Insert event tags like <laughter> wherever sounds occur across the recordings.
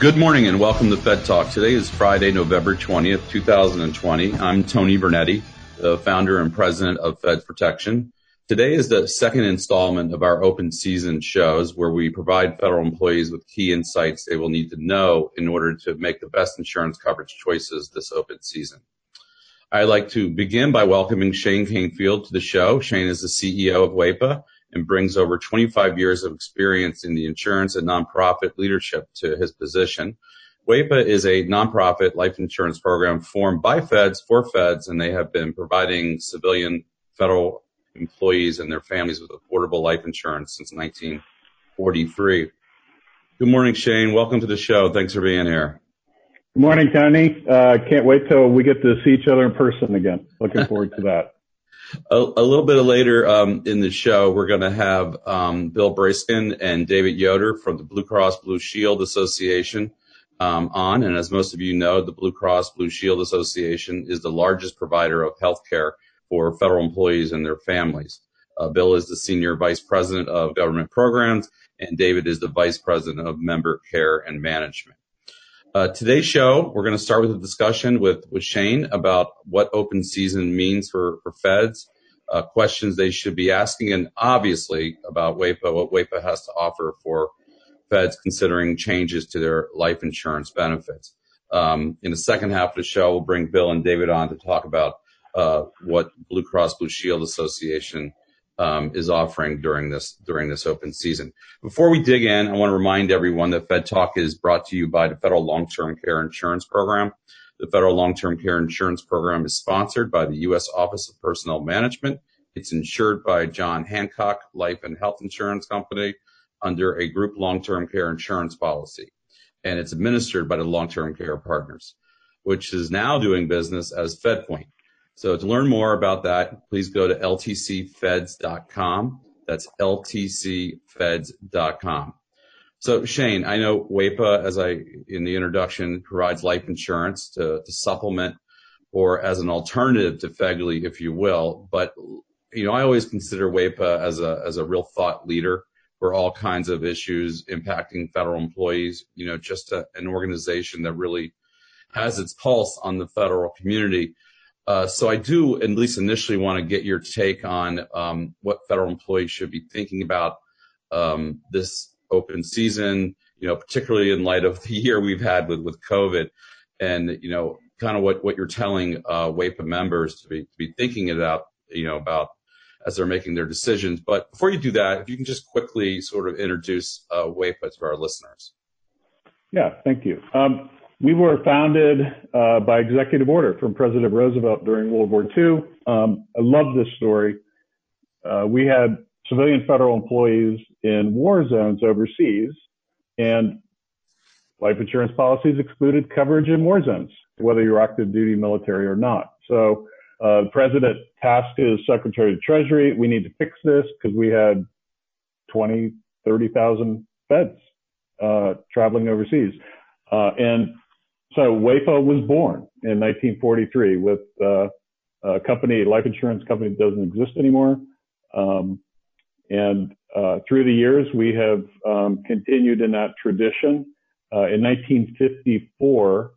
Good morning and welcome to Fed Talk. Today is Friday, November 20th, 2020. I'm Tony Bernetti, the founder and president of Fed Protection. Today is the second installment of our open season shows where we provide federal employees with key insights they will need to know in order to make the best insurance coverage choices this open season. I'd like to begin by welcoming Shane Canfield to the show. Shane is the CEO of WAEPA and brings over 25 years of experience in the insurance and nonprofit leadership to his position. WAEPA is a nonprofit life insurance program formed by feds for feds, and they have been providing civilian federal employees and their families with affordable life insurance since 1943. Good morning, Shane. Welcome to the show. Thanks for being here. Good morning, Tony. Uh, can't wait till we get to see each other in person again. Looking forward to that. A, a little bit later um, in the show, we're going to have um, Bill Breskin and David Yoder from the Blue Cross Blue Shield Association um, on. And as most of you know, the Blue Cross Blue Shield Association is the largest provider of health care for federal employees and their families. Uh, Bill is the senior vice president of government programs, and David is the vice president of member care and management. Uh, today's show, we're going to start with a discussion with, with Shane about what open season means for, for feds, uh, questions they should be asking, and obviously about WAEPA, what WAEPA has to offer for feds considering changes to their life insurance benefits. Um, in the second half of the show, we'll bring Bill and David on to talk about uh, what Blue Cross Blue Shield Association Um, is offering during this during this open season. Before we dig in, I want to remind everyone that Fed Talk is brought to you by the Federal Long-Term Care Insurance Program. The Federal Long-Term Care Insurance Program is sponsored by the U.S. Office of Personnel Management. It's insured by John Hancock Life and Health Insurance Company under a group long-term care insurance policy, and it's administered by the Long-Term Care Partners, which is now doing business as FedPoint. So to learn more about that, please go to ltcfeds.com. That's ltcfeds.com. So Shane, I know WAEPA, as I in the introduction, provides life insurance to, to supplement or as an alternative to FEGLI, if you will. But you know, I always consider WAEPA as a as a real thought leader for all kinds of issues impacting federal employees. You know, just a, an organization that really has its pulse on the federal community. Uh, so I do, at least initially, want to get your take on um, what federal employees should be thinking about um, this open season, you know, particularly in light of the <laughs> year we've had with, with COVID and, you know, kind of what, what you're telling uh, WAEPA members to be, to be thinking about, you know, about as they're making their decisions. But before you do that, if you can just quickly sort of introduce uh, WAEPA to our listeners. Yeah, thank you. We were founded uh, by executive order from President Roosevelt during World War II. Um, I love this story. Uh, we had civilian federal employees in war zones overseas, and life insurance policies excluded coverage in war zones, whether you're active duty military or not. So uh, the president tasked his secretary of treasury, we need to fix this because we had 20, 30,000 feds uh, traveling overseas. Uh, and so WAEPA was born in 1943 with uh, a company, life insurance company that doesn't exist anymore. Um, and uh, through the years, we have um, continued in that tradition. Uh, in 1954,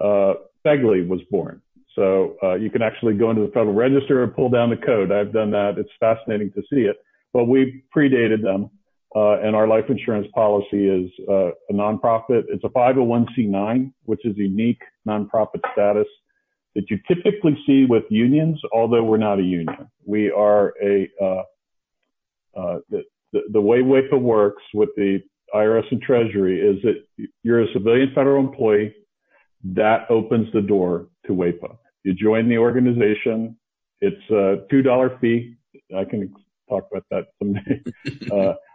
uh, FEGLI was born. So uh, you can actually go into the Federal Register and pull down the code. I've done that. It's fascinating to see it. But we predated them. Uh, and our life insurance policy is uh, a nonprofit. It's a 501c9, which is unique nonprofit status that you typically see with unions, although we're not a union. We are a uh, Uh, the, the, the way WAEPA works with the IRS and Treasury is that you're a civilian federal employee. That opens the door to WAEPA. You join the organization. It's a two dollar fee. I can talk about that someday. <laughs>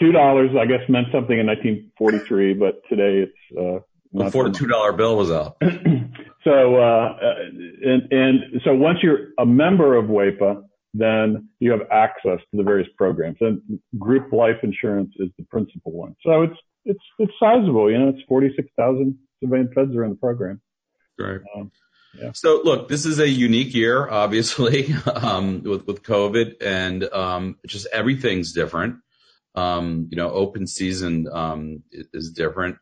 two dollars, I guess, meant something in 1943, but today it's uh, before the two dollar bill was out. <clears throat> so, uh, and and so once you're a member of WAEPA, then you have access to the various programs. And group life insurance is the principal one. So it's it's it's sizable. You know, it's 46,000 civilian feds are in the program. Right. Um, yeah. So look, this is a unique year, obviously, <laughs> um, with with COVID, and um, just everything's different. Um, you know, open season um, is different.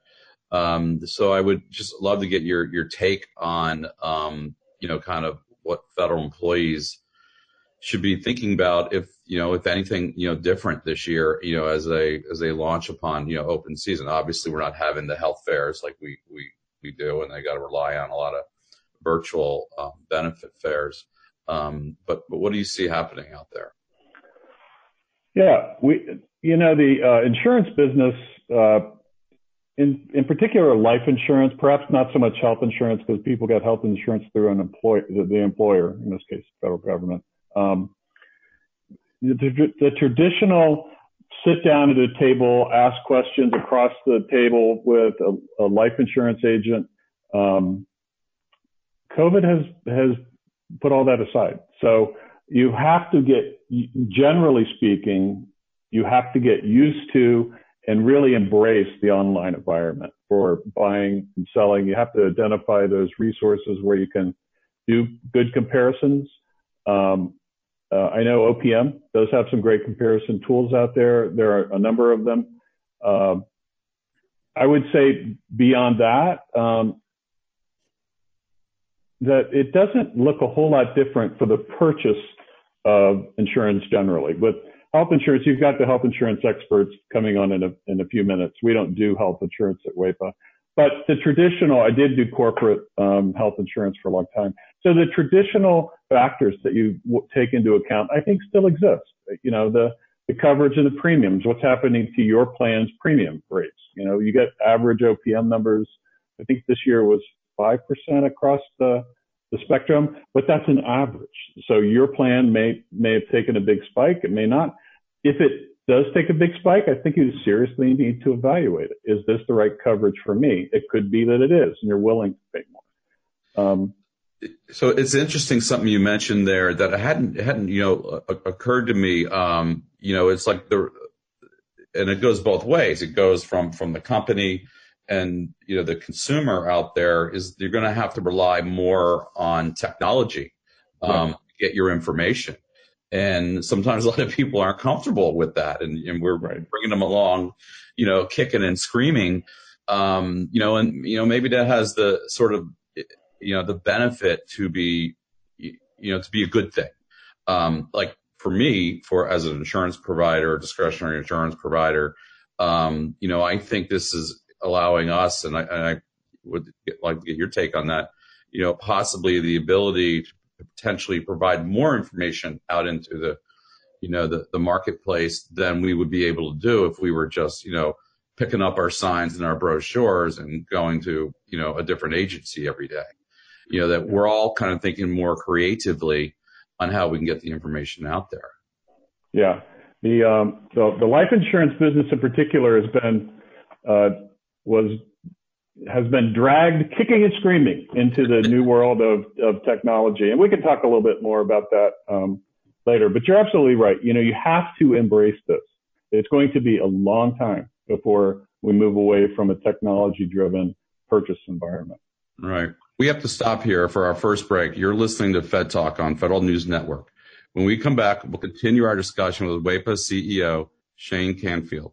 Um, so I would just love to get your your take on, um, you know, kind of what federal employees should be thinking about if you know if anything you know different this year you know as they as they launch upon you know open season. Obviously we're not having the health fairs like we we we do and they got to rely on a lot of virtual um, benefit fairs. Um, but but what do you see happening out there? Yeah we you know the uh, insurance business uh, in in particular life insurance perhaps not so much health insurance because people get health insurance through an employer the, the employer in this case federal government um, the, the, traditional sit down at a table, ask questions across the table with a, a life insurance agent. Um, COVID has has put all that aside. So you have to get, generally speaking, you have to get used to and really embrace the online environment for buying and selling. You have to identify those resources where you can do good comparisons. Um, uh, I know OPM does have some great comparison tools out there. There are a number of them. Uh, I would say beyond that, um, that it doesn't look a whole lot different for the purchase of insurance generally. With health insurance, you've got the health insurance experts coming on in a, in a few minutes. We don't do health insurance at WAEPA. But the traditional, I did do corporate um, health insurance for a long time. So the traditional factors that you w- take into account, I think, still exist. You know, the the coverage and the premiums. What's happening to your plan's premium rates? You know, you get average OPM numbers. I think this year was five percent across the the spectrum, but that's an average. So your plan may may have taken a big spike. It may not. If it does take a big spike, I think you seriously need to evaluate it. Is this the right coverage for me? It could be that it is, and you're willing to pay more. Um, so it's interesting something you mentioned there that I hadn't hadn't you know occurred to me. Um, you know, it's like the and it goes both ways. It goes from from the company and you know the consumer out there is you're going to have to rely more on technology um, to get your information and sometimes a lot of people aren't comfortable with that. And, and we're right. bringing them along you know kicking and screaming. Um, you know and you know maybe that has the sort of you know the benefit to be you know to be a good thing. Um, like for me for as an insurance provider discretionary insurance provider um, you know i think this is allowing us and i, and I would get, like to get your take on that you know possibly the ability to potentially provide more information out into the, you know, the, the marketplace than we would be able to do if we were just, you know, picking up our signs and our brochures and going to, you know, a different agency every day. You know, that we're all kind of thinking more creatively on how we can get the information out there. Yeah. The, um, the, the life insurance business in particular has been, uh, was has been dragged kicking and screaming into the new world of, of technology. And we can talk a little bit more about that um, later. But you're absolutely right. You know, you have to embrace this. It's going to be a long time before we move away from a technology driven purchase environment. Right. We have to stop here for our first break. You're listening to Fed Talk on Federal News Network. When we come back, we'll continue our discussion with WAEPA CEO Shane Canfield.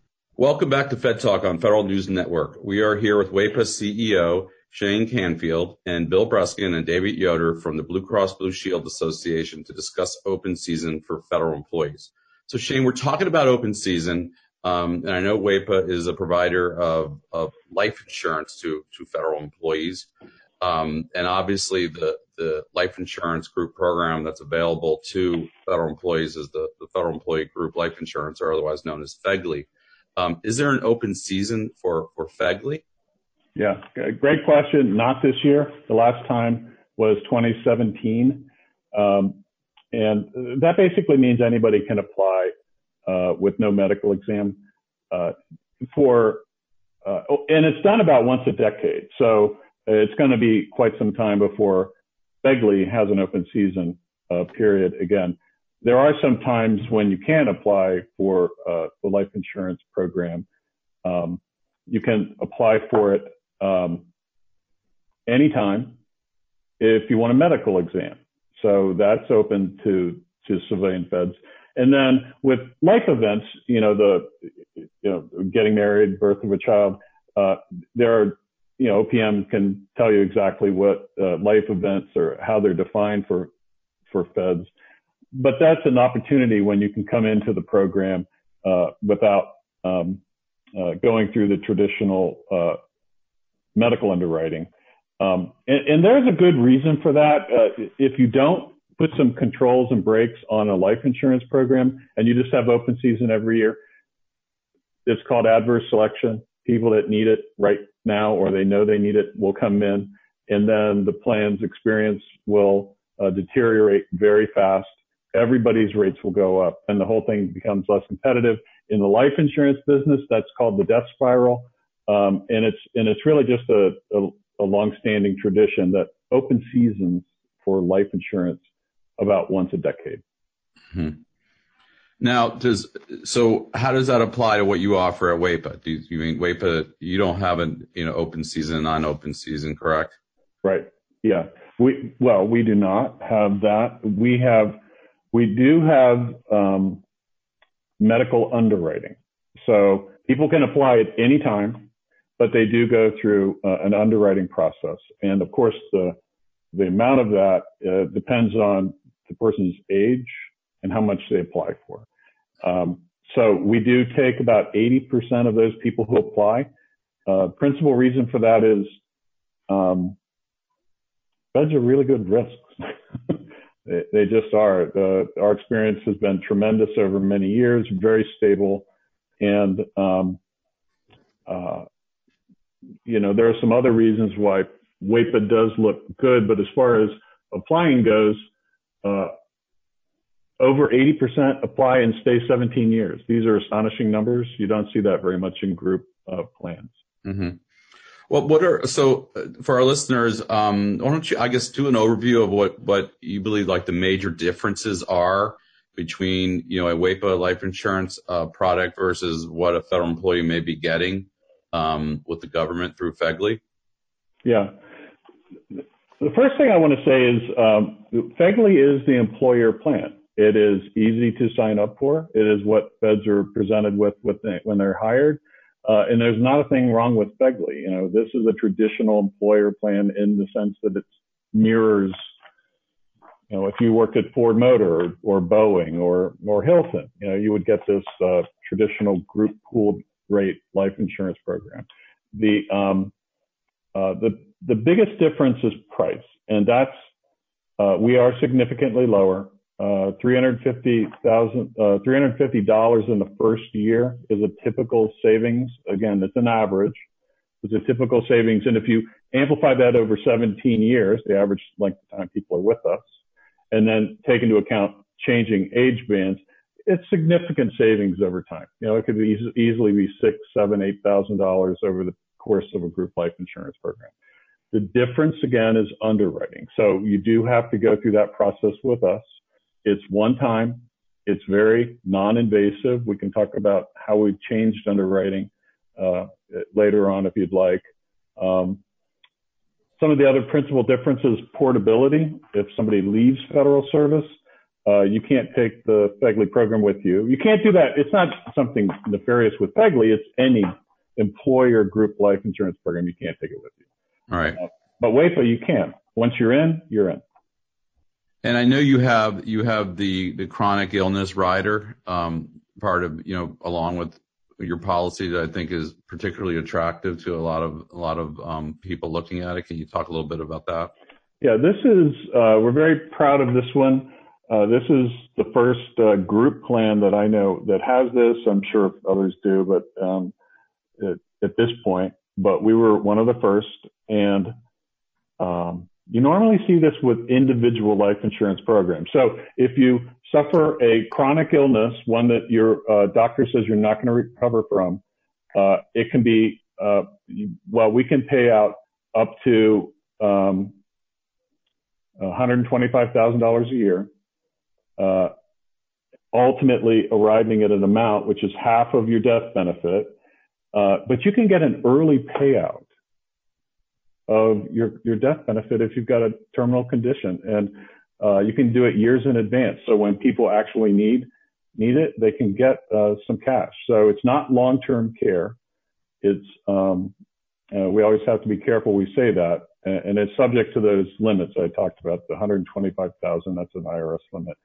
Welcome back to Fed Talk on Federal News Network. We are here with WAEPA CEO Shane Canfield and Bill Breskin and David Yoder from the Blue Cross Blue Shield Association to discuss open season for federal employees. So Shane, we're talking about open season. Um, and I know WAEPA is a provider of, of life insurance to, to federal employees. Um, and obviously the, the life insurance group program that's available to federal employees is the, the Federal Employee Group Life Insurance, or otherwise known as FEGLI. Um, is there an open season for, FEGLI? Yeah, great question. Not this year. The last time was 2017. Um, and that basically means anybody can apply uh, with no medical exam uh, for, uh, oh, and it's done about once a decade. So it's going to be quite some time before FEGLI has an open season period again. There are some times when you can apply for uh, the life insurance program. Um, you can apply for it um, anytime if you want a medical exam. So that's open to to civilian feds. And then with life events, you know, the you know getting married, birth of a child, uh, there are you know OPM can tell you exactly what uh, life events or how they're defined for for feds but that's an opportunity when you can come into the program uh, without um, uh, going through the traditional uh, medical underwriting. Um, and, and, there's a good reason for that. Uh, if you don't put some controls and brakes on a life insurance program and you just have open season every year, it's called adverse selection. People that need it right now or they know they need it will come in, and then the plan's experience will uh, deteriorate very fast everybody's rates will go up and the whole thing becomes less competitive. In the life insurance business, that's called the death spiral. Um, and it's, and it's really just a, a, a long-standing tradition that open seasons for life insurance about once a decade. Hmm. Now, does so? How does that apply to what you offer at WAEPA? Do you, you mean WAEPA? You don't have an you know open season, non-open season, correct? Right. Yeah. We well, we do not have that. We have we do have um, medical underwriting. So people can apply at any time, but they do go through uh, an underwriting process. And of course, the, the amount of that uh, depends on the person's age and how much they apply for. Um, so we do take about 80% of those people who apply. Uh, principal reason for that is um, beds are really good risks. <laughs> They, they just are. The, our experience has been tremendous over many years, very stable, and um, uh, you know there are some other reasons why WAEPA does look good, but as far as applying goes, uh, over 80% apply and stay 17 years. These are astonishing numbers. You don't see that very much in group uh, plans. Mm-hmm. Well, what are so uh, for our listeners? Um, why don't you, I guess, do an overview of what what you believe like the major differences are between you know a WAEPA life insurance uh, product versus what a federal employee may be getting um, with the government through FEGLI? Yeah. The first thing I want to say is um, is the employer plan. It is easy to sign up for. It is what feds are presented with when they're hired. Uh, and there's not a thing wrong with FEGLI. You know, this is a traditional employer plan in the sense that it mirrors, you know, if you worked at Ford Motor or, or Boeing or, or Hilton, you know, you would get this uh, traditional group pooled rate life insurance program. The, um, uh, the, the biggest difference is price, and that's, uh, we are significantly lower. Uh, 350,000, uh, $350 in the first year is a typical savings. Again, it's an average. It's a typical savings. And if you amplify that over 17 years, the average length of time people are with us, and then take into account changing age bands, it's significant savings over time. You know, it could be easily be six, seven, eight thousand dollars over the course of a group life insurance program. The difference again is underwriting. So you do have to go through that process with us. It's one time. It's very non-invasive. We can talk about how we've changed underwriting uh, later on if you'd like. Um, some of the other principal differences, portability. If somebody leaves federal service, uh, you can't take the FEGLI program with you. You can't do that. It's not something nefarious with FEGLI. It's any employer group life insurance program. You can't take it with you. All right. Uh, but WAEPA, you can. Once you're in, you're in. And I know you have you have the the chronic illness rider um, part of you know along with your policy that I think is particularly attractive to a lot of a lot of um, people looking at it. Can you talk a little bit about that? Yeah, this is uh, we're very proud of this one. Uh, this is the first uh, group plan that I know that has this. I'm sure others do, but um, at, at, this point, but we were one of the first. And um, you normally see this with individual life insurance programs. So if you suffer a chronic illness, one that your uh, doctor says you're not going to recover from, uh, it can be uh, well, we can pay out up to um, $125,000 a year uh, ultimately arriving at an amount which is half of your death benefit. Uh, but you can get an early payout of your, your death benefit if you've got a terminal condition. And uh, you can do it years in advance. So when people actually need need it, they can get uh, some cash. So it's not long-term care. It's um, uh, we always have to be careful we say that, and, and, it's subject to those limits I talked about. The 125,000, that's an IRS limit.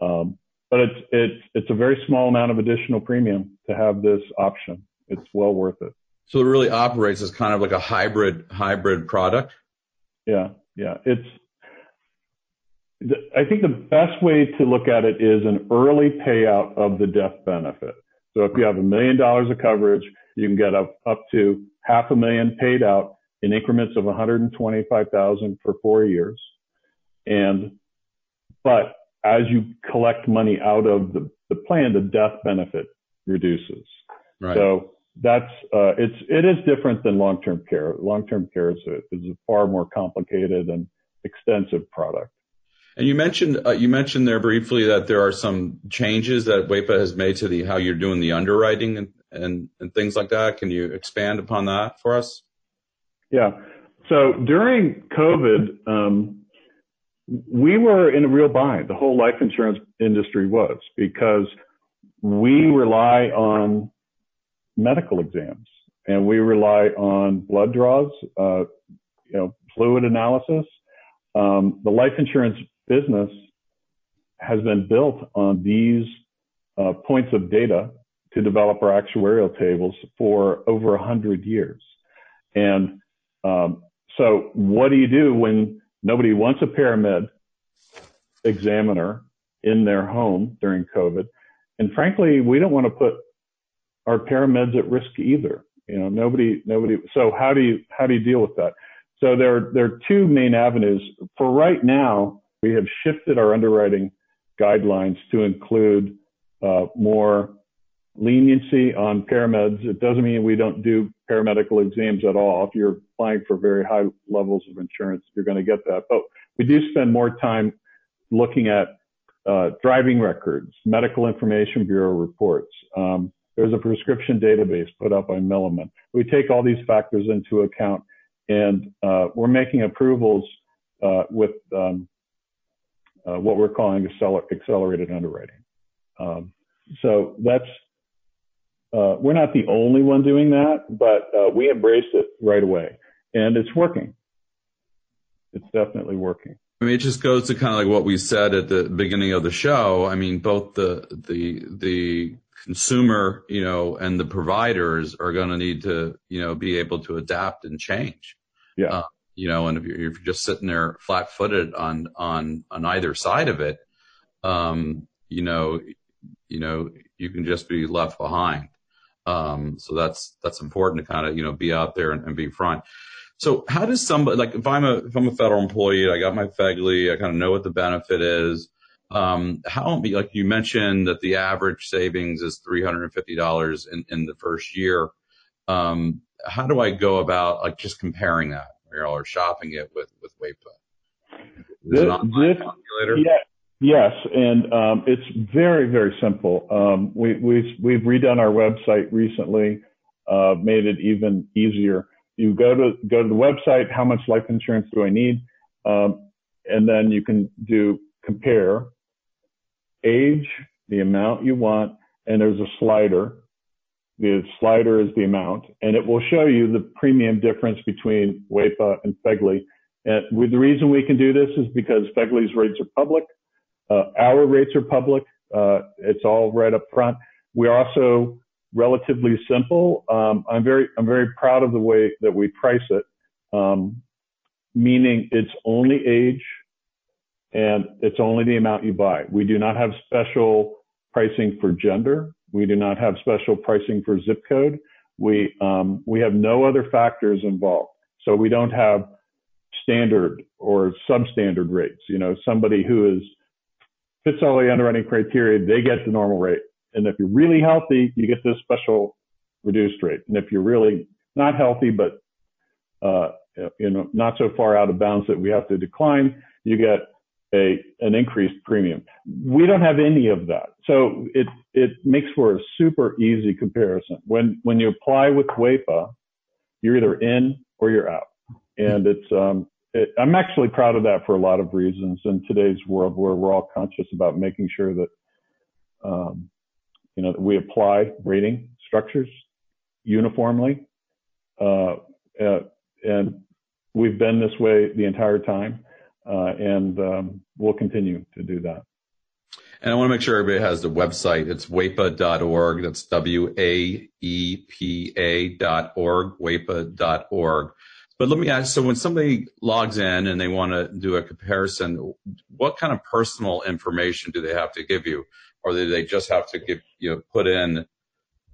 Um, but it's it's it's a very small amount of additional premium to have this option. It's well worth it. So it really operates as kind of like a hybrid hybrid product. Yeah, yeah. It's I think the best way to look at it is an early payout of the death benefit. So if you have a million dollars of coverage, you can get up up to half a million paid out in increments of 125,000 for four years. And but as you collect money out of the, the plan, the death benefit reduces. Right. So that's uh, it's it is different than long-term care. Long-term care is a, is a far more complicated and extensive product. And you mentioned uh, you mentioned there briefly that there are some changes that WAEPA has made to the how you're doing the underwriting and, and, and things like that. Can you expand upon that for us? Yeah. So during COVID, um, we were in a real bind. The whole life insurance industry was because we rely on medical exams and we rely on blood draws, uh, you know, fluid analysis. Um, the life insurance business has been built on these uh, points of data to develop our actuarial tables for over a hundred years. And um, so, what do you do when Nobody wants a paramed examiner in their home during COVID. And frankly, we don't want to put our parameds at risk either. You know, nobody, nobody. So how do you, how do you deal with that? So there, there are two main avenues. For right now, we have shifted our underwriting guidelines to include uh, more leniency on parameds. It doesn't mean we don't do paramedical exams at all. If you're applying for very high levels of insurance, you're going to get that. But we do spend more time looking at uh, driving records, medical information bureau reports. Um, there's a prescription database put up by Milliman. We take all these factors into account, and uh, we're making approvals uh, with um, uh, what we're calling accelerated underwriting. Um, so that's uh, we're not the only one doing that, but uh, we embraced it right away, and it's working. It's definitely working. I mean, it just goes to kind of like what we said at the beginning of the show. I mean, both the the the consumer, you know, and the providers are going to need to, you know, be able to adapt and change. Yeah. Uh, you know, and if you're, if you're just sitting there flat-footed on on on either side of it, um, you know, you know, you can just be left behind. Um, so that's that's important to kind of you know be out there and, and be front. So how does somebody like if I'm a if I'm a federal employee, I got my FEGLI, I kind of know what the benefit is. Um, how, like you mentioned that the average savings is $350 in, in the first year. Um, how do I go about like just comparing that or shopping it with, with WAEPA? This, this, calculator? Yes. And, um, it's very, very simple. Um, we, we've, we've redone our website recently, uh, made it even easier. You go to, go to the website. How much life insurance do I need? Um, and then you can do compare age, the amount you want, and there's a slider. The slider is the amount, and it will show you the premium difference between WAEPA and FEGLI. And the reason we can do this is because FEGLI's rates are public. Uh, our rates are public. Uh, it's all right up front. We're also relatively simple. Um, I'm very, I'm very proud of the way that we price it. Um, meaning it's only age, and it's only the amount you buy. We do not have special pricing for gender. We do not have special pricing for zip code. We um, we have no other factors involved. So we don't have standard or substandard rates. You know, somebody who is fits all the underwriting criteria, they get the normal rate. And if you're really healthy, you get this special reduced rate. And if you're really not healthy, but uh, you know, not so far out of bounds that we have to decline, you get a, an increased premium. We don't have any of that. So it, it makes for a super easy comparison. When, when you apply with WAEPA, you're either in or you're out. And it's, um, it, I'm actually proud of that for a lot of reasons in today's world where we're all conscious about making sure that, um, you know, that we apply rating structures uniformly. Uh, uh, and we've been this way the entire time. Uh, and um, we'll continue to do that. And I want to make sure everybody has the website. It's waepa.org. That's W-A-E-P-A dot org, waepa.org. But let me ask, so when somebody logs in and they want to do a comparison, what kind of personal information do they have to give you? Or do they just have to give, you know, put in,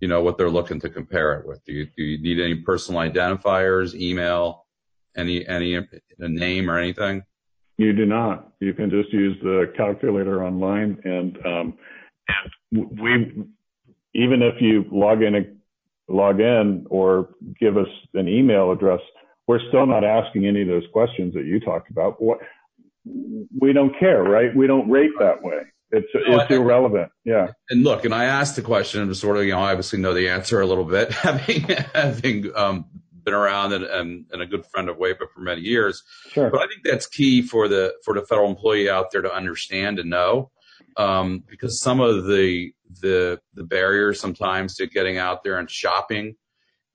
you know, what they're looking to compare it with? Do you, do you need any personal identifiers, email, any, any, a name or anything? You do not. You can just use the calculator online and, um, and we, even if you log in, log in or give us an email address, we're still not asking any of those questions that you talked about. What, we don't care, right? We don't rate that way. It's, no, it's irrelevant. Yeah. And look, and I asked the question and sort of, you know, I obviously know the answer a little bit, <laughs> having, having, um, been around and, and, and, a good friend of WAEPA for many years. Sure. But I think that's key for the for the federal employee out there to understand and know, um, because some of the the the barriers sometimes to getting out there and shopping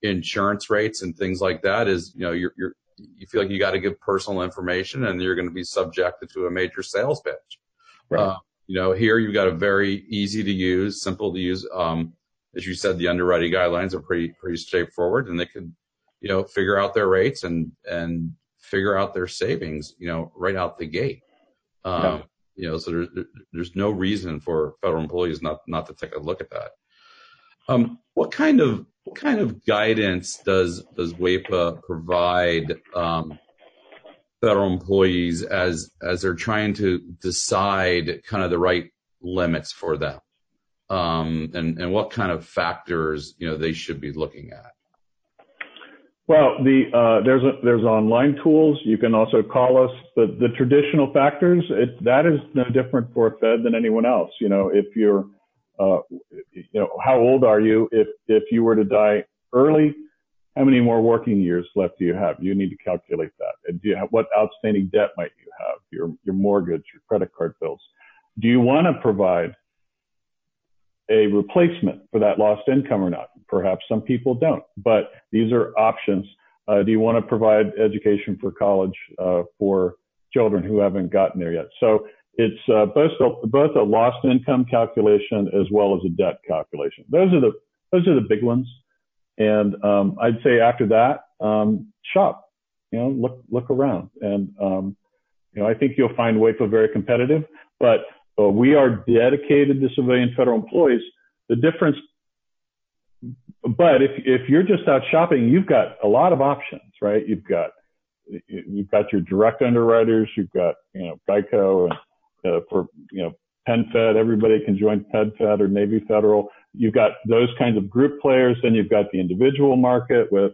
insurance rates and things like that is you know you're, you're you feel like you got to give personal information and you're going to be subjected to a major sales pitch. Right. Uh, you know, here you've got a very easy to use, simple to use. Um, as you said, the underwriting guidelines are pretty pretty straightforward, and they can you know, figure out their rates and, and figure out their savings, you know, right out the gate. Um, yeah. you know, so there's, there's no reason for federal employees not, not to take a look at that. Um, what kind of, what kind of guidance does, does WAEPA provide, um, federal employees as, as they're trying to decide kind of the right limits for them? Um, and, and what kind of factors, you know, they should be looking at? Well, the, uh, there's a, there's online tools. You can also call us. The, the traditional factors, it, that is no different for a Fed than anyone else. You know, if you're, uh, you know, how old are you? If, if you were to die early, how many more working years left do you have? You need to calculate that. And do you have, what outstanding debt might you have? Your, your mortgage, your credit card bills. Do you want to provide a replacement for that lost income or not? Perhaps some people don't, but these are options. Uh, do you want to provide education for college uh, for children who haven't gotten there yet? So it's uh, both a, both a lost income calculation as well as a debt calculation. Those are the those are the big ones. And um, I'd say after that, um, shop. You know, look look around, and um, you know I think you'll find WAEPA very competitive. But uh, we are dedicated to civilian federal employees. The difference but if if you're just out shopping, you've got a lot of options, right? You've got you've got your direct underwriters, you've got you know Geico and uh, for you know PenFed, everybody can join PenFed or Navy Federal. You've got those kinds of group players. Then you've got the individual market with,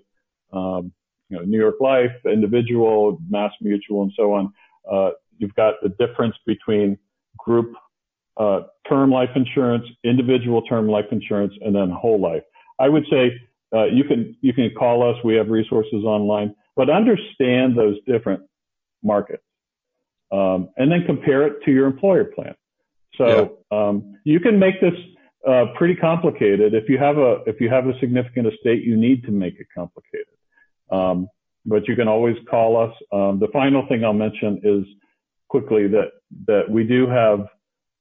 um, you know, New York Life, individual, Mass Mutual, and so on. Uh, you've got the difference between group uh, term life insurance, individual term life insurance, and then whole life. I would say uh, you can you can call us. We have resources online, but understand those different markets, um, and then compare it to your employer plan. So yeah. um, you can make this uh, pretty complicated. If you have a if you have a significant estate, you need to make it complicated. Um, but you can always call us. Um, the final thing I'll mention is quickly that that we do have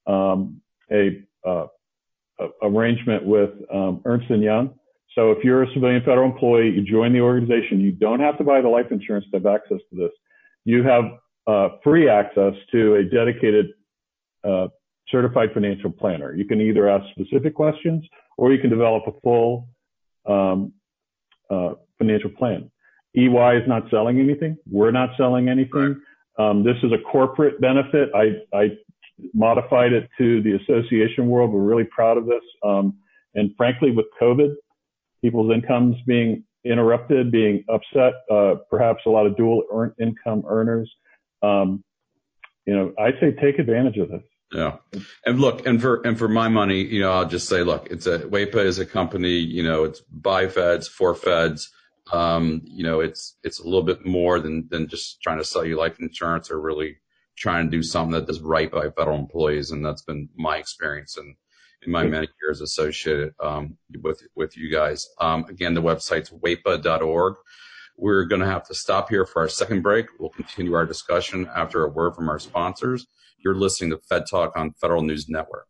um, a, uh, a, arrangement with um, Ernst and Young. So if you're a civilian federal employee, you join the organization. You don't have to buy the life insurance to have access to this. You have uh, free access to a dedicated uh, certified financial planner. You can either ask specific questions or you can develop a full um, uh, financial plan. EY is not selling anything. We're not selling anything. Um, this is a corporate benefit. I, I, modified it to the association world. We're really proud of this. Um, and frankly, with COVID, people's incomes being interrupted, being upset, uh, perhaps a lot of dual earn income earners. Um, you know, I say take advantage of this. Yeah. And look, and for, and for my money, you know, I'll just say, look, it's a, WAEPA is a company, you know, it's by feds, for feds. Um, you know, it's, it's a little bit more than, than just trying to sell you life insurance or really trying to do something that is right by federal employees. And that's been my experience and in my many years associated, um, with, with you guys. Um, again, the website's waepa.org. We're going to have to stop here for our second break. We'll continue our discussion after a word from our sponsors. You're listening to Fed Talk on Federal News Network.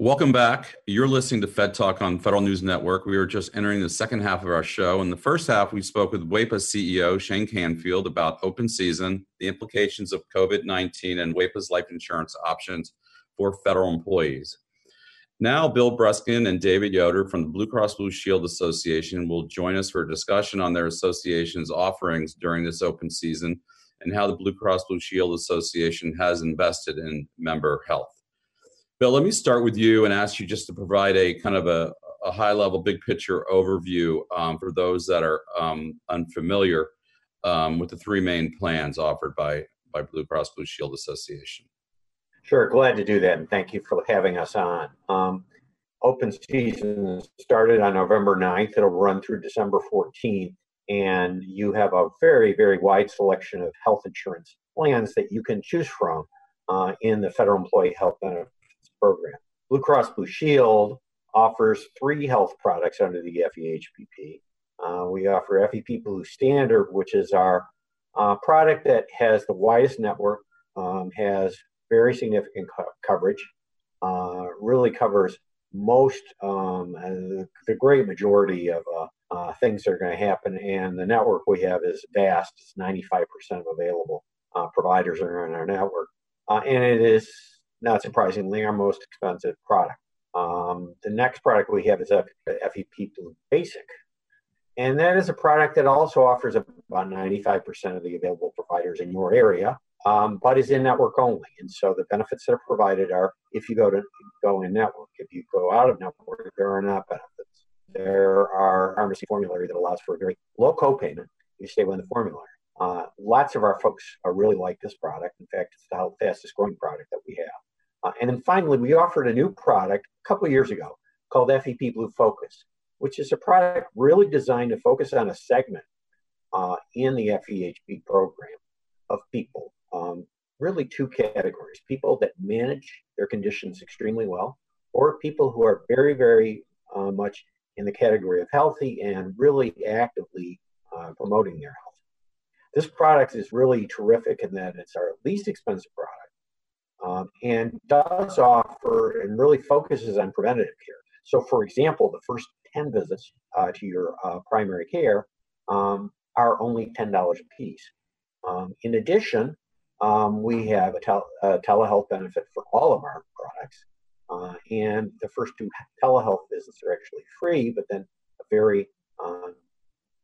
Welcome back. You're listening to Fed Talk on Federal News Network. We are just entering the second half of our show. In the first half, we spoke with WAEPA CEO Shane Canfield about open season, the implications of COVID 19, and WAEPA's life insurance options for federal employees. Now, Bill Breskin and David Yoder from the Blue Cross Blue Shield Association will join us for a discussion on their association's offerings during this open season and how the Blue Cross Blue Shield Association has invested in member health. Bill, let me start with you and ask you just to provide a kind of a, a high level, big picture overview um, for those that are um, unfamiliar um, with the three main plans offered by, by Blue Cross Blue Shield Association. Sure, glad to do that, and thank you for having us on. Um, open season started on November 9th. It'll run through December 14th, and you have a very, very wide selection of health insurance plans that you can choose from uh, in the Federal Employee Health Benefit program. Blue Cross Blue Shield offers three health products under the FEHBP. Uh, we offer FEP Blue Standard, which is our uh, product that has the widest network, um, has very significant co- coverage, uh, really covers most, um, the, the, great majority of uh, uh, things that are going to happen. And the network we have is vast, it's 95% of available uh, providers are in our network. and it is not surprisingly, our most expensive product. Um, the next product we have is a FEP Blue Basic. And that is a product that also offers about 95% of the available providers in your area, um, but is in network only. And so the benefits that are provided are if you go to go in network, if you go out of network, there are not benefits. There are pharmacy formulary that allows for a very low copayment you stay within the formulary. Uh, lots of our folks really like this product. In fact, it's the fastest growing product that we have. Uh, and then finally, we offered a new product a couple years ago called FEP Blue Focus, which is a product really designed to focus on a segment uh, in the FEHB program of people. Um, really, two categories people that manage their conditions extremely well, or people who are very, very uh, much in the category of healthy and really actively uh, promoting their health. This product is really terrific in that it's our least expensive product um, and does offer and really focuses on preventative care. So, for example, the first 10 visits uh, to your uh, primary care um, are only $10 a piece. Um, in addition, um, we have a, tel- a, telehealth benefit for all of our products. Uh, and the first two telehealth visits are actually free, but then a very uh,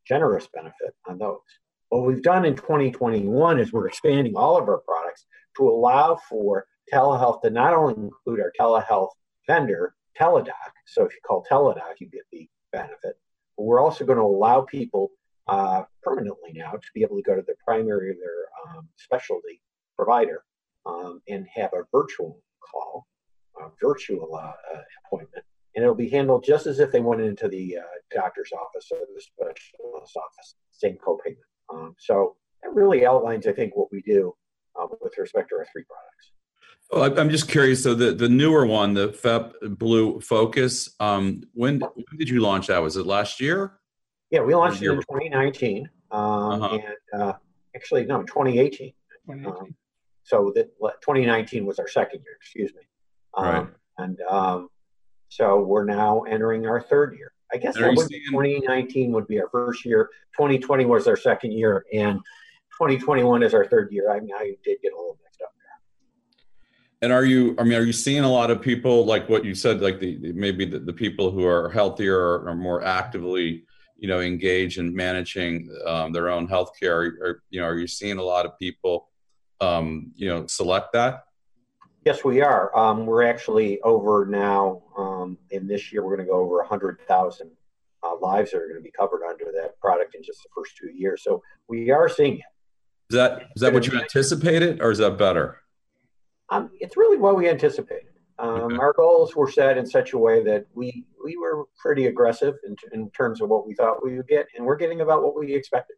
generous benefit on those. What we've done in 2021 is we're expanding all of our products to allow for telehealth to not only include our telehealth vendor, Teladoc. So if you call Teladoc, you get the benefit. But we're also going to allow people uh, permanently now to be able to go to their primary or their um, specialty provider um, and have a virtual call, a virtual uh, appointment, and it'll be handled just as if they went into the uh, doctor's office or the specialist office, same copayment. Um, so that really outlines, I think, what we do uh, with respect to our three products. Well, I'm just curious. So the, the newer one, the FEP Blue Focus, um, when, when did you launch that? Was it last year? Yeah, we launched it in 2019, um, uh-huh. and uh, actually no, 2018. 2018. Um, so that 2019 was our second year. Excuse me. Um, right. And um, so we're now entering our third year. I guess that would 2019 would be our first year. 2020 was our second year, and 2021 is our third year. I mean, I did get a little mixed up there. And are you? I mean, are you seeing a lot of people like what you said, like the maybe the, the people who are healthier or, or more actively, you know, engaged in managing um, their own health care? Or you know, are you seeing a lot of people, um, you know, select that? Yes, we are. Um, we're actually over now. Um, in this year, we're going to go over 100,000 uh, lives that are going to be covered under that product in just the first two years. So we are seeing it. Is that is that what you anticipated, or is that better? Um, it's really what we anticipated. Um, okay. Our goals were set in such a way that we we were pretty aggressive in, in terms of what we thought we would get, and we're getting about what we expected.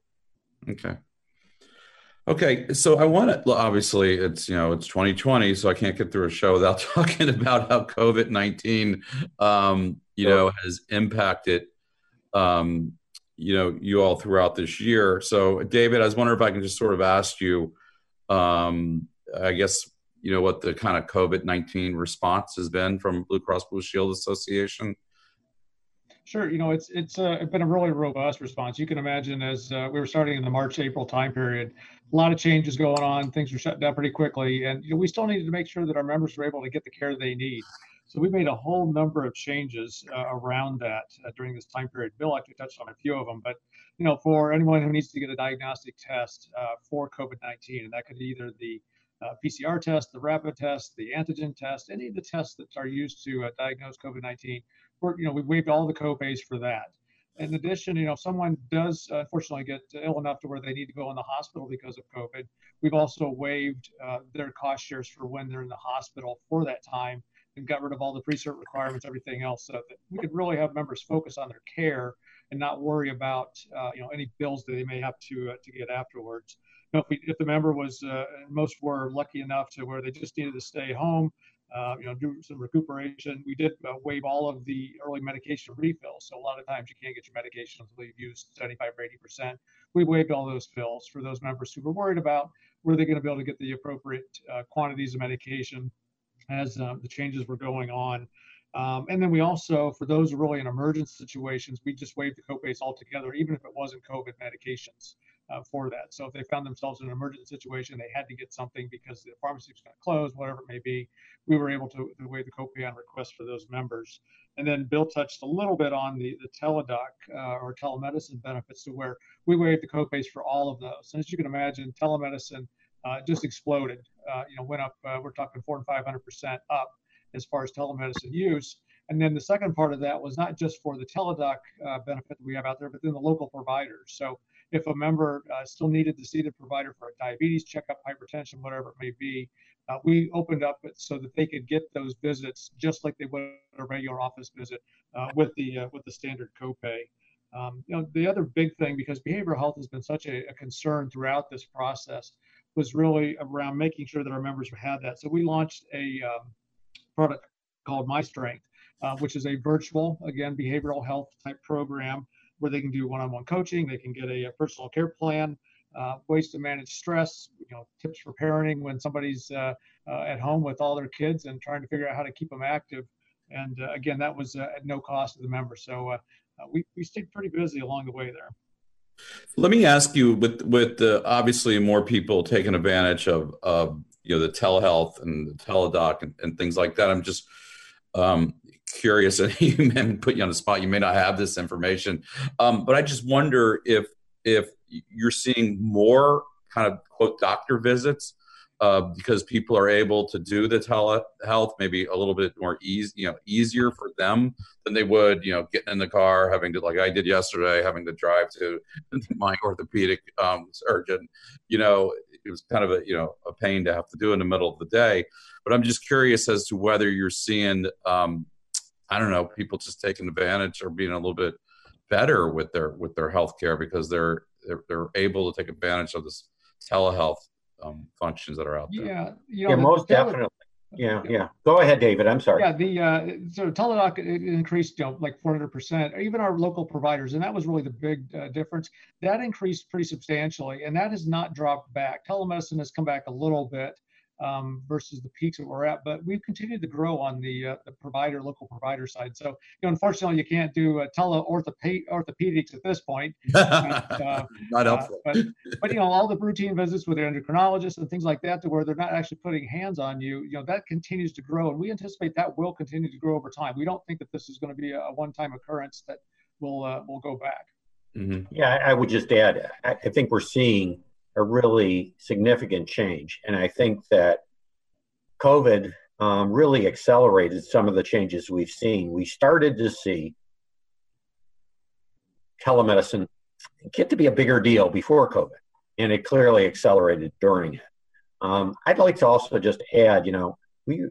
Okay. Okay, so I want to obviously it's you know it's 2020, so I can't get through a show without <laughs> talking about how COVID 19 um, you know has impacted um, you know you all throughout this year. So David, I was wondering if I can just sort of ask you, um, I guess you know what the kind of COVID 19 response has been from Blue Cross Blue Shield Association. Sure. You know, it's it's uh, been a really robust response. You can imagine as uh, we were starting in the March April time period, a lot of changes going on. Things were shut down pretty quickly, and you know, we still needed to make sure that our members were able to get the care they need. So we made a whole number of changes uh, around that uh, during this time period. Bill actually touched on a few of them, but you know, for anyone who needs to get a diagnostic test uh, for COVID-19, and that could be either the uh, PCR test, the rapid test, the antigen test, any of the tests that are used to diagnose COVID-19 we're, you know, we waived all the copays for that. In addition, you know, if someone does uh, unfortunately get ill enough to where they need to go in the hospital because of COVID, we've also waived uh, their cost shares for when they're in the hospital for that time and got rid of all the pre-cert requirements, everything else, so that we could really have members focus on their care and not worry about, uh, you know, any bills that they may have to uh, to get afterwards. You know, if, we, if the member was, uh, most were lucky enough to where they just needed to stay home, uh, you know, do some recuperation. We did uh, waive all of the early medication refills. So a lot of times you can't get your medication until you've used 75 or 80%. We waived all those fills for those members who were worried about were they going to be able to get the appropriate uh, quantities of medication as uh, the changes were going on. Um, and then we also, for those really in emergency situations, we just waived the copays altogether, even if it wasn't COVID medications uh, for that. So if they found themselves in an emergency situation, they had to get something because the pharmacy was going to close, whatever it may be, we were able to, waive the copay on request for those members. And then Bill touched a little bit on the, the Teladoc uh, or telemedicine benefits to where we waived the copays for all of those. And as you can imagine, telemedicine uh, just exploded. Uh, you know, went up. Uh, we're talking four and five hundred percent up as far as telemedicine use. And then the second part of that was not just for the Teladoc uh, benefit that we have out there, but then the local providers. So if a member uh, still needed to see the provider for a diabetes checkup, hypertension, whatever it may be, uh, we opened up so that they could get those visits just like they would a regular office visit uh, with the uh, with the standard copay. Um, you know, the other big thing because behavioral health has been such a, a concern throughout this process was really around making sure that our members had that. So we launched a um, product called My Strength, uh, which is a virtual, again, behavioral health type program where they can do one-on-one coaching, they can get a, a personal care plan, uh, ways to manage stress, you know, tips for parenting when somebody's uh, uh, at home with all their kids and trying to figure out how to keep them active. And uh, again, that was uh, at no cost to the member. So uh, we, we stayed pretty busy along the way there. Let me ask you, with with obviously more people taking advantage of, of you know the telehealth and the Teladoc and, and things like that. I'm just um, curious, <laughs> and you may put you on the spot. You may not have this information, um, but I just wonder if if you're seeing more kind of quote doctor visits uh, because people are able to do the telehealth maybe a little bit more easy, you know, easier for them than they would, you know, getting in the car, having to like I did yesterday, having to drive to <laughs> my orthopedic um, surgeon. You know, it was kind of a you know a pain to have to do in the middle of the day. But I'm just curious as to whether you're seeing, um, I don't know, people just taking advantage or being a little bit better with their with their health care because they're, they're they're able to take advantage of this telehealth um, functions that are out there. Yeah, you know, yeah, most definitely. Yeah, yeah. Go ahead, David. I'm sorry. Yeah, the uh, so Teladoc increased, you know, like 400 percent. Even our local providers, and that was really the big uh, difference. That increased pretty substantially, and that has not dropped back. Telemedicine has come back a little bit, um, versus the peaks that we're at. But we've continued to grow on the uh, the provider, local provider side. So, you know, unfortunately, you can't do uh, orthopedics at this point. <laughs> but, uh, not uh, helpful. but, but, you know, all the routine visits with the endocrinologist and things like that, to where they're not actually putting hands on you, you know, that continues to grow. And we anticipate that will continue to grow over time. We don't think that this is going to be a, one time occurrence that will uh, will go back. Mm-hmm. Yeah, I would just add, I, I think we're seeing a really significant change. And I think that COVID um, really accelerated some of the changes we've seen. We started to see telemedicine get to be a bigger deal before COVID, and it clearly accelerated during it. Um, I'd like to also just add, you know, we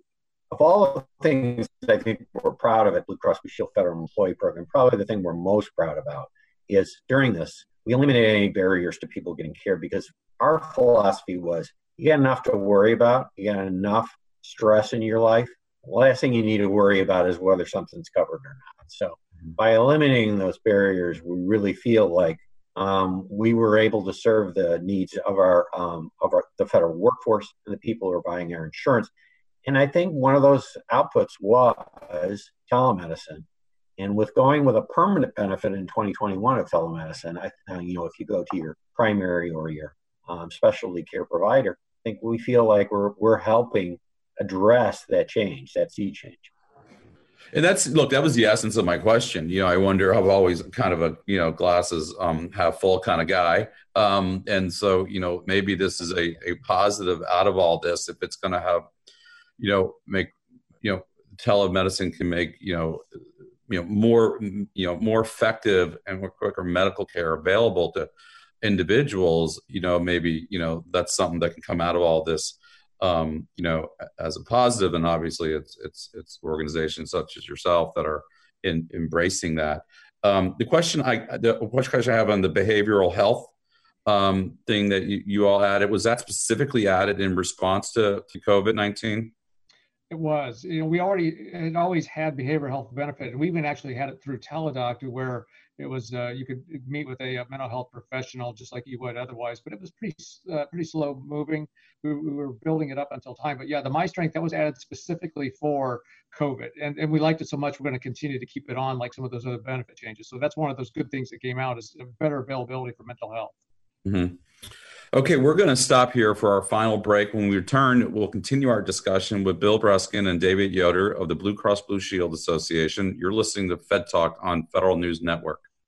of all the things I think we're proud of at Blue Cross Blue Shield Federal Employee Program, probably the thing we're most proud about is during this we eliminated any barriers to people getting care because our philosophy was you got enough to worry about, you got enough stress in your life. The last thing you need to worry about is whether something's covered or not. So mm-hmm. by eliminating those barriers, we really feel like um, we were able to serve the needs of our um, of our, the federal workforce and the people who are buying our insurance. And I think one of those outputs was telemedicine. And with going with a permanent benefit in 2021 of telemedicine, I, uh, you know, if you go to your primary or your um, specialty care provider, I think we feel like we're we're helping address that change, that sea change. And that's look, that was the essence of my question. You know, I wonder. I've always kind of a you know glasses um, half full kind of guy, um, and so you know maybe this is a a positive out of all this if it's going to have, you know, make you know telemedicine can make you know you know more you know more effective and more quicker medical care available to individuals you know maybe you know that's something that can come out of all this um, you know as a positive. And obviously it's it's it's organizations such as yourself that are in embracing that. Um, the question i the question i have on the behavioral health um, thing that you, you all added was that specifically added in response to, to covid-19 it was. You know, we already had always had behavioral health benefit, and we even actually had it through Teladoc, where it was uh, you could meet with a, a, mental health professional just like you would otherwise. But it was pretty uh, pretty slow moving. We, we, were building it up until time. But yeah, the My Strength that was added specifically for COVID, and and we liked it so much we're going to continue to keep it on like some of those other benefit changes. So that's one of those good things that came out is better availability for mental health. Mm-hmm. Okay, we're going to stop here for our final break. When we return, we'll continue our discussion with Bill Breskin and David Yoder of the Blue Cross Blue Shield Association. You're listening to Fed Talk on Federal News Network.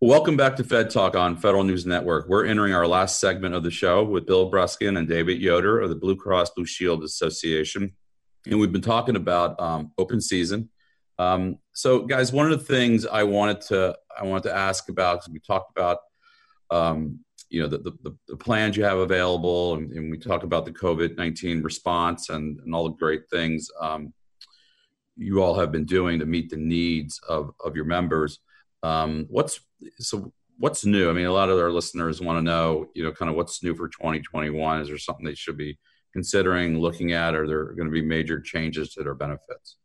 Welcome back to Fed Talk on Federal News Network. We're entering our last segment of the show with Bill Breskin and David Yoder of the Blue Cross Blue Shield Association. And we've been talking about um, open season. Um, so, guys, one of the things I wanted to I wanted to ask about because we talked about um, you know the, the, the, plans you have available, and, and we talked about the COVID nineteen response and, and all the great things um, you all have been doing to meet the needs of of your members. Um, what's so what's new? I mean, a lot of our listeners want to know, you know, kind of what's new for 2021. Is there something they should be considering looking at? Are there going to be major changes to their benefits?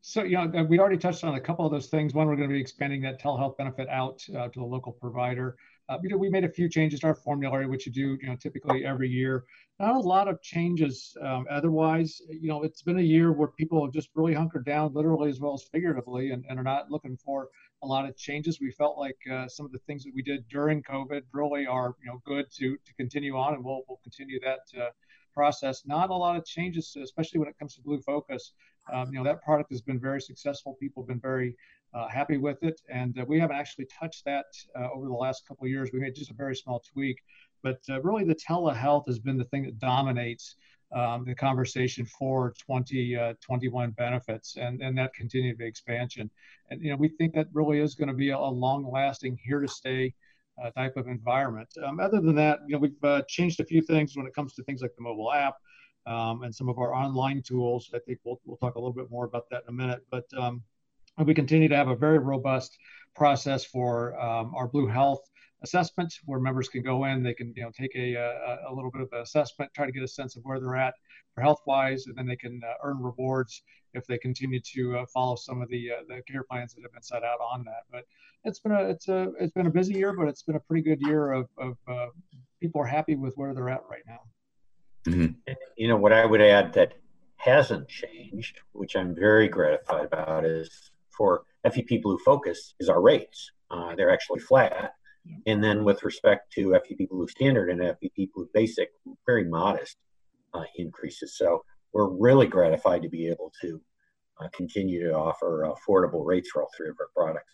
So, you know, we already touched on a couple of those things. One, we're going to be expanding that telehealth benefit out uh, to the local provider. Uh, you know, we made a few changes to our formulary, which you do, you know, typically every year. Not a lot of changes um, otherwise. You know, it's been a year where people have just really hunkered down, literally as well as figuratively, and, and are not looking for a lot of changes. We felt like uh, some of the things that we did during COVID really are you know good to to continue on, and we'll we'll continue that uh, process. Not a lot of changes, especially when it comes to Blue Focus. Um, you know that product has been very successful. People have been very uh, happy with it, and uh, we haven't actually touched that uh, over the last couple of years. We made just a very small tweak, but uh, really the telehealth has been the thing that dominates um, the conversation for 2021 uh, benefits and, and that continued expansion. And, you know, we think that really is going to be a, a long lasting, here to stay uh, type of environment. Um, other than that, you know, we've uh, changed a few things when it comes to things like the mobile app um, and some of our online tools. I think we'll, we'll talk a little bit more about that in a minute. But um, we continue to have a very robust process for um, our Blue Health assessment where members can go in, they can you know take a, a, a little bit of an assessment, try to get a sense of where they're at for health wise, and then they can uh, earn rewards if they continue to uh, follow some of the uh, the care plans that have been set out on that. But it's been a it's a it's been a busy year, but it's been a pretty good year of, of uh, people are happy with where they're at right now. Mm-hmm. You know what I would add that hasn't changed, which I'm very gratified about, is for FEP Blue Focus is our rates. Uh, they're actually flat and then with respect to FEP Blue Standard and FEP Blue Basic, very modest uh, increases. So we're really gratified to be able to uh, continue to offer affordable rates for all three of our products.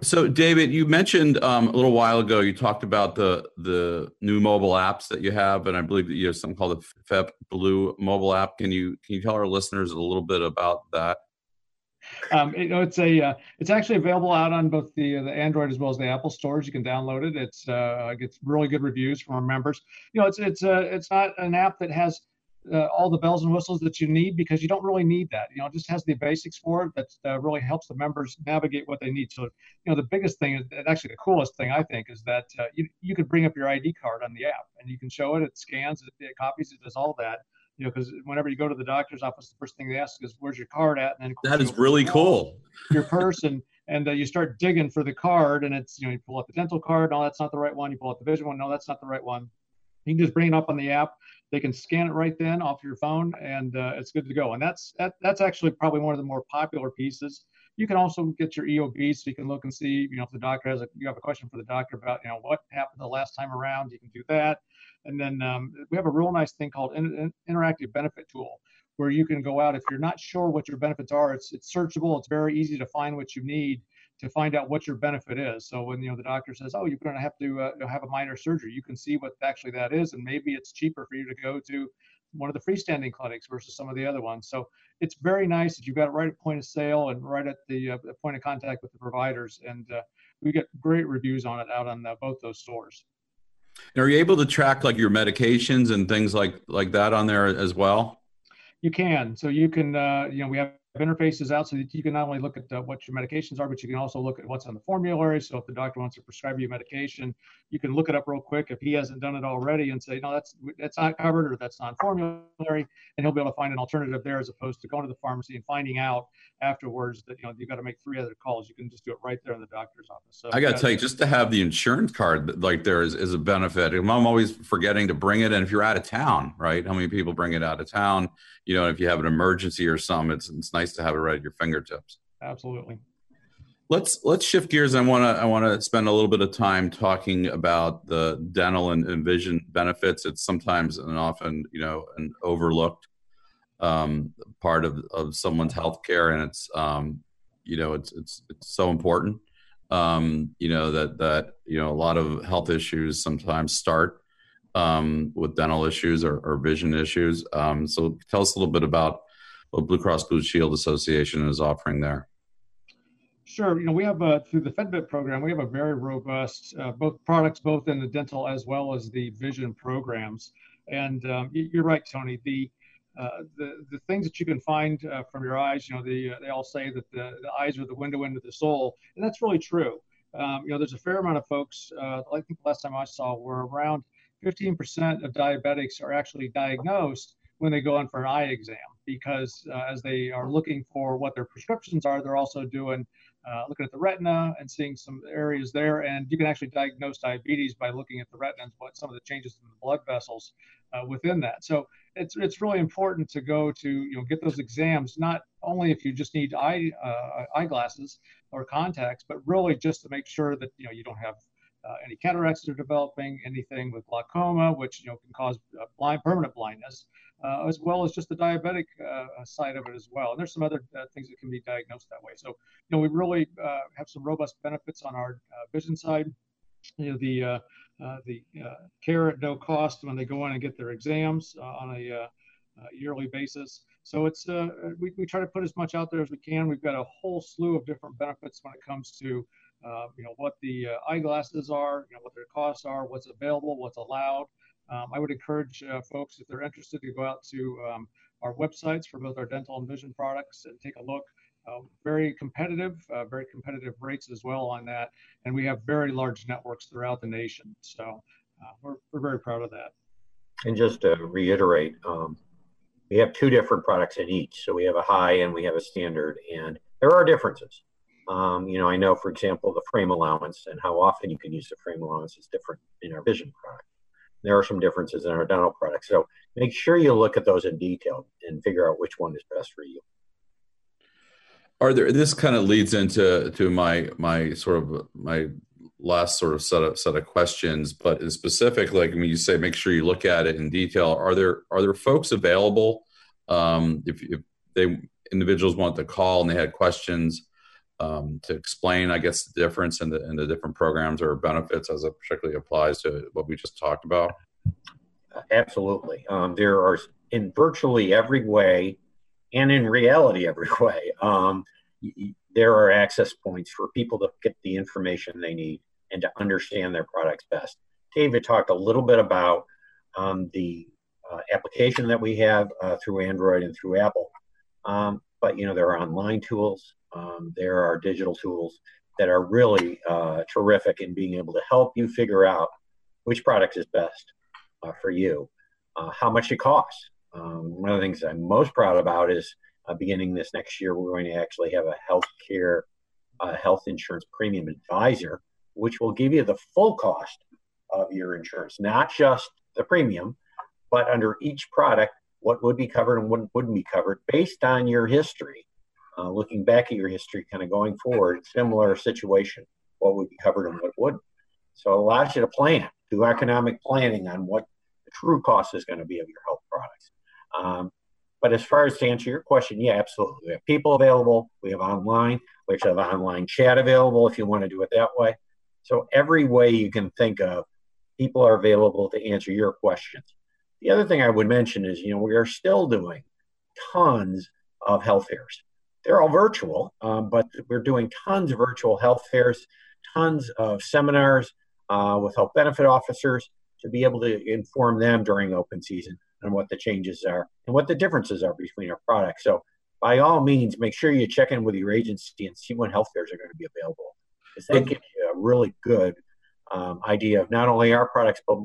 So, David, you mentioned um, a little while ago you talked about the the new mobile apps that you have, and I believe that you have something called the FEP Blue mobile app. Can you can you tell our listeners a little bit about that? Um, you know, it's a uh, it's actually available out on both the uh, the Android as well as the Apple stores. You can download it. It's uh, gets really good reviews from our members. You know, it's it's uh, it's not an app that has uh, all the bells and whistles that you need because you don't really need that. You know, it just has the basics for it that uh, really helps the members navigate what they need. So, you know, the biggest thing is actually the coolest thing I think is that uh, you you could bring up your ID card on the app and you can show it. It scans, it, it copies, it does all that you know, because whenever you go to the doctor's office, the first thing they ask is, "Where's your card at?" And then that is really cool. Your purse and and uh, you start digging for the card, and it's you know you pull out the dental card. No, that's not the right one. You pull out the vision one. No, that's not the right one. You can just bring it up on the app. They can scan it right then off your phone, and uh, it's good to go. And that's that, that's actually probably one of the more popular pieces. You can also get your EOB, so you can look and see, you know, if the doctor has a you have a question for the doctor about, you know, what happened the last time around. You can do that. And then um, we have a real nice thing called in, interactive benefit tool, where you can go out if you're not sure what your benefits are. It's it's searchable. It's very easy to find what you need to find out what your benefit is. So when you know the doctor says, "Oh, you're going to have to uh, have a minor surgery," you can see what actually that is, and maybe it's cheaper for you to go to one of the freestanding clinics versus some of the other ones. So it's very nice that you've got it right at point of sale and right at the uh, point of contact with the providers, and uh, we get great reviews on it out on uh, both those stores. And are you able to track like your medications and things like like that on there as well? You can. So you can, uh, you know, we have interfaces out so that you can not only look at uh, what your medications are, but you can also look at what's on the formulary. So if the doctor wants to prescribe you medication, you can look it up real quick if he hasn't done it already and say, no, that's that's not covered or that's not formulary, and he'll be able to find an alternative there as opposed to going to the pharmacy and finding out afterwards that you know you've got to make three other calls. You can just do it right there in the doctor's office. So I got to tell you, just to have the insurance card like there is, is a benefit. I'm always forgetting to bring it, and if you're out of town, right? How many people bring it out of town? You know, if you have an emergency or something, it's it's nice to have it right at your fingertips. Absolutely. Let's let's shift gears. I want to I want to spend a little bit of time talking about the dental and, and vision benefits. It's sometimes and often you know an overlooked um, part of, of someone's health care and it's um, you know it's it's it's so important um, you know that that you know a lot of health issues sometimes start um, with dental issues or, or vision issues um, so tell us a little bit about what blue cross blue shield association is offering there Sure. You know, we have a, through the FEDVIP program, we have a very robust uh, both products, both in the dental as well as the vision programs. And um, you're right, Tony. The uh, the the things that you can find uh, from your eyes, you know, the, uh, they all say that the, the eyes are the window into the soul, and that's really true. Um, you know, there's a fair amount of folks. Uh, I think the last time I saw were around 15% of diabetics are actually diagnosed when they go in for an eye exam because uh, as they are looking for what their prescriptions are, they're also doing uh, looking at the retina and seeing some areas there. And you can actually diagnose diabetes by looking at the retina and what some of the changes in the blood vessels uh, within that. So it's it's really important to go to you know get those exams not only if you just need eye uh, eyeglasses or contacts, but really just to make sure that you know you don't have uh, any cataracts that are developing, anything with glaucoma, which you know can cause uh, blind permanent blindness, uh, as well as just the diabetic uh, side of it as well. And there's some other uh, things that can be diagnosed that way. So, you know, we really uh, have some robust benefits on our uh, vision side. You know, the uh, the care at no cost when they go in and get their exams on a yearly basis. So it's we, we try to put as much out there as we can. We've got a whole slew of different benefits when it comes to uh, you know what the uh, eyeglasses are, you know what their costs are, what's available, what's allowed, um, I would encourage uh, folks, if they're interested, to go out to um, our websites for both our dental and vision products and take a look. Uh, very competitive, uh, very competitive rates as well on that. And we have very large networks throughout the nation. So uh, we're, we're very proud of that. And just to reiterate, um, we have two different products in each. So we have a high and we have a standard, and there are differences. Um, you know, I know, for example, the frame allowance and how often you can use the frame allowance is different in our vision product there are some differences in our dental products. So make sure you look at those in detail and figure out which one is best for you. Are there? This kind of leads into to my my sort of my last sort of set of set of questions, but in specific, like when you say, make sure you look at it in detail. Are there are there folks available um, if, if they individuals want to call and they had questions? Um, to explain, I guess, the difference in the in the different programs or benefits as it particularly applies to what we just talked about? Absolutely. Um, there are in virtually every way, and in reality every <laughs> way, um, there are access points for people to get the information they need and to understand their products best. David talked a little bit about um, the uh, application that we have uh, through Android and through Apple. Um, but you know there are online tools um, there are digital tools that are really uh, terrific in being able to help you figure out which product is best uh, for you, uh, how much it costs. Um, one of the things I'm most proud about is uh, beginning this next year, we're going to actually have a healthcare uh, health insurance premium advisor, which will give you the full cost of your insurance, not just the premium, but under each product, what would be covered and what wouldn't be covered based on your history uh, looking back at your history, kind of going forward, similar situation, what would be covered and what wouldn't. So it allows you to plan, do economic planning on what the true cost is going to be of your health products. Um, but as far as to answer your question, yeah, absolutely. We have people available. We have online. We have online chat available if you want to do it that way. So every way you can think of, people are available to answer your questions. The other thing I would mention is, you know, we are still doing tons of health fairs they're all virtual, um, but we're doing tons of virtual health fairs, tons of seminars uh, with health benefit officers to be able to inform them during open season on what the changes are and what the differences are between our products. So by all means, make sure you check in with your agency and see when health fairs are going to be available. Because that gives you a really good um, idea of not only our products, but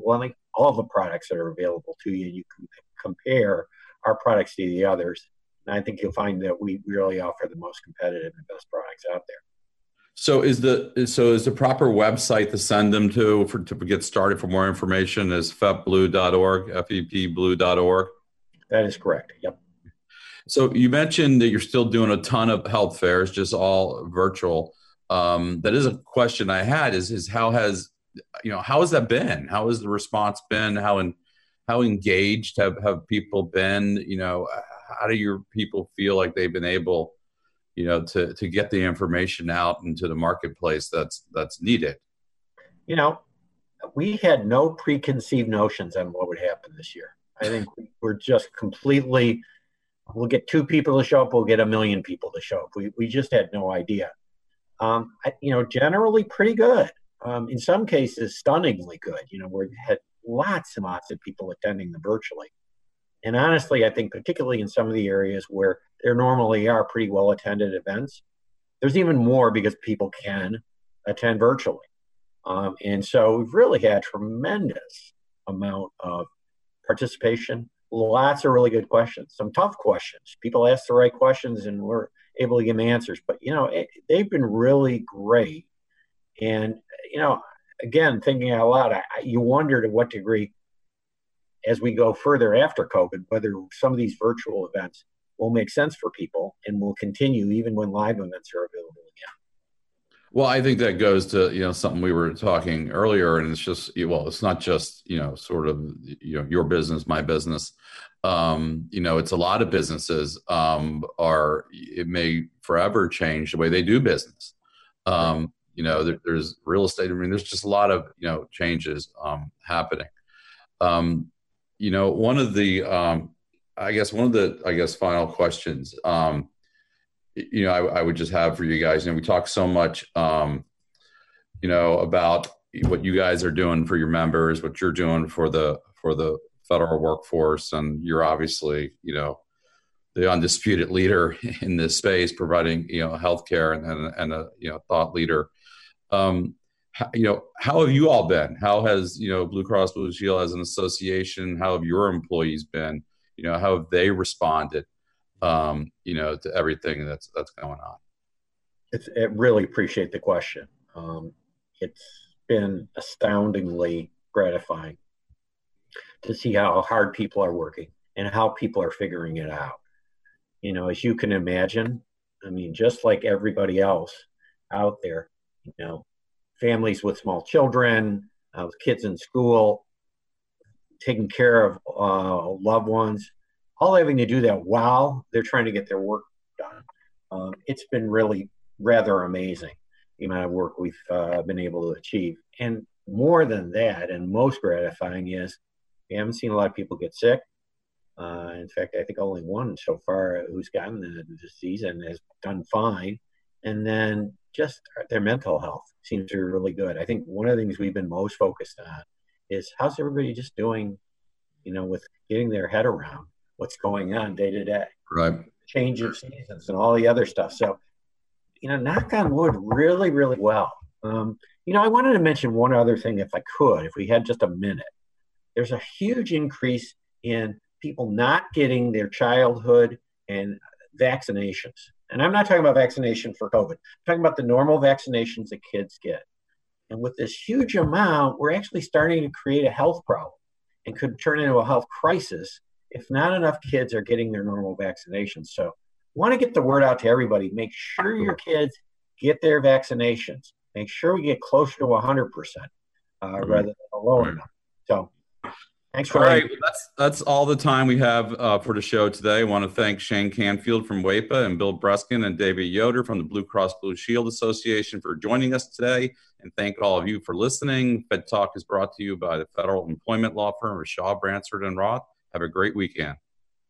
all the products that are available to you. You can compare our products to the others. And I think you'll find that we really offer the most competitive and best products out there. So is the so is the proper website to send them to for to get started for more information is fepblue.org, fepblue.org? That is correct. Yep. So you mentioned that you're still doing a ton of health fairs, just all virtual. Um, that is a question I had: is is how has you know how has that been? How has the response been? How in how engaged have have people been? You know, how do your people feel like they've been able you know to to get the information out into the marketplace that's that's needed? You know we had no preconceived notions on what would happen this year. I think we're just completely we'll get two people to show up we'll get a million people to show up. We, we just had no idea. Um, I, you know generally pretty good. Um, in some cases stunningly good. You know we had lots and lots of people attending them virtually and honestly, I think particularly in some of the areas where there normally are pretty well attended events, there's even more because people can attend virtually. Um, and so we've really had tremendous amount of participation, lots of really good questions, some tough questions. People ask the right questions and we're able to give them answers. But, you know, it, they've been really great. And, you know, again, thinking out loud, I, you wonder to what degree as we go further after COVID, whether some of these virtual events will make sense for people and will continue even when live events are available again. Well, I think that goes to you know something we were talking earlier, and it's just well, it's not just you know sort of you know your business, my business. Um, you know, it's a lot of businesses um, are it may forever change the way they do business. Um, you know, there, there's real estate. I mean, there's just a lot of you know changes um, happening. You know, one of the, um, I guess one of the, I guess, final questions, um, you know, I, I, would just have for you guys. You know, we talk so much, um, you know, about what you guys are doing for your members, what you're doing for the for the federal workforce, and you're obviously, you know, the undisputed leader <laughs> in this space, providing you know healthcare and and, and a you know thought leader. Um, you know, how have you all been? How has you know Blue Cross Blue Shield as an association? How have your employees been? You know, how have they responded? Um, you know, to everything that's that's going on. It's, I really appreciate the question. Um, it's been astoundingly gratifying to see how hard people are working and how people are figuring it out. You know, as you can imagine, I mean, just like everybody else out there, you know, families with small children, uh, with kids in school, taking care of uh, loved ones, all having to do that while they're trying to get their work done. Um, it's been really rather amazing the amount of work we've uh, been able to achieve. And more than that, and most gratifying is we haven't seen a lot of people get sick. Uh, in fact, I think only one so far who's gotten the disease and has done fine. And then just their mental health seems to be really good. I think one of the things we've been most focused on is how's everybody just doing, you know, with getting their head around what's going on day to day. Right. Change of seasons and all the other stuff. So, you know, knock on wood, really, really well. Um, you know, I wanted to mention one other thing, if I could, if we had just a minute. There's a huge increase in people not getting their childhood and vaccinations. And I'm not talking about vaccination for COVID. I'm talking about the normal vaccinations that kids get. And with this huge amount, we're actually starting to create a health problem and could turn into a health crisis if not enough kids are getting their normal vaccinations. So, want to get the word out to everybody. Make sure your kids get their vaccinations. Make sure we get closer to 100% uh, rather than a lower number. So, Thanks for all right. Well, that's that's all the time we have uh, for the show today. I want to thank Shane Canfield from WAEPA and Bill Breskin and David Yoder from the Blue Cross Blue Shield Association for joining us today. And thank all of you for listening. Fed Talk is brought to you by the federal employment law firm of Shaw, Bransford, and Roth. Have a great weekend.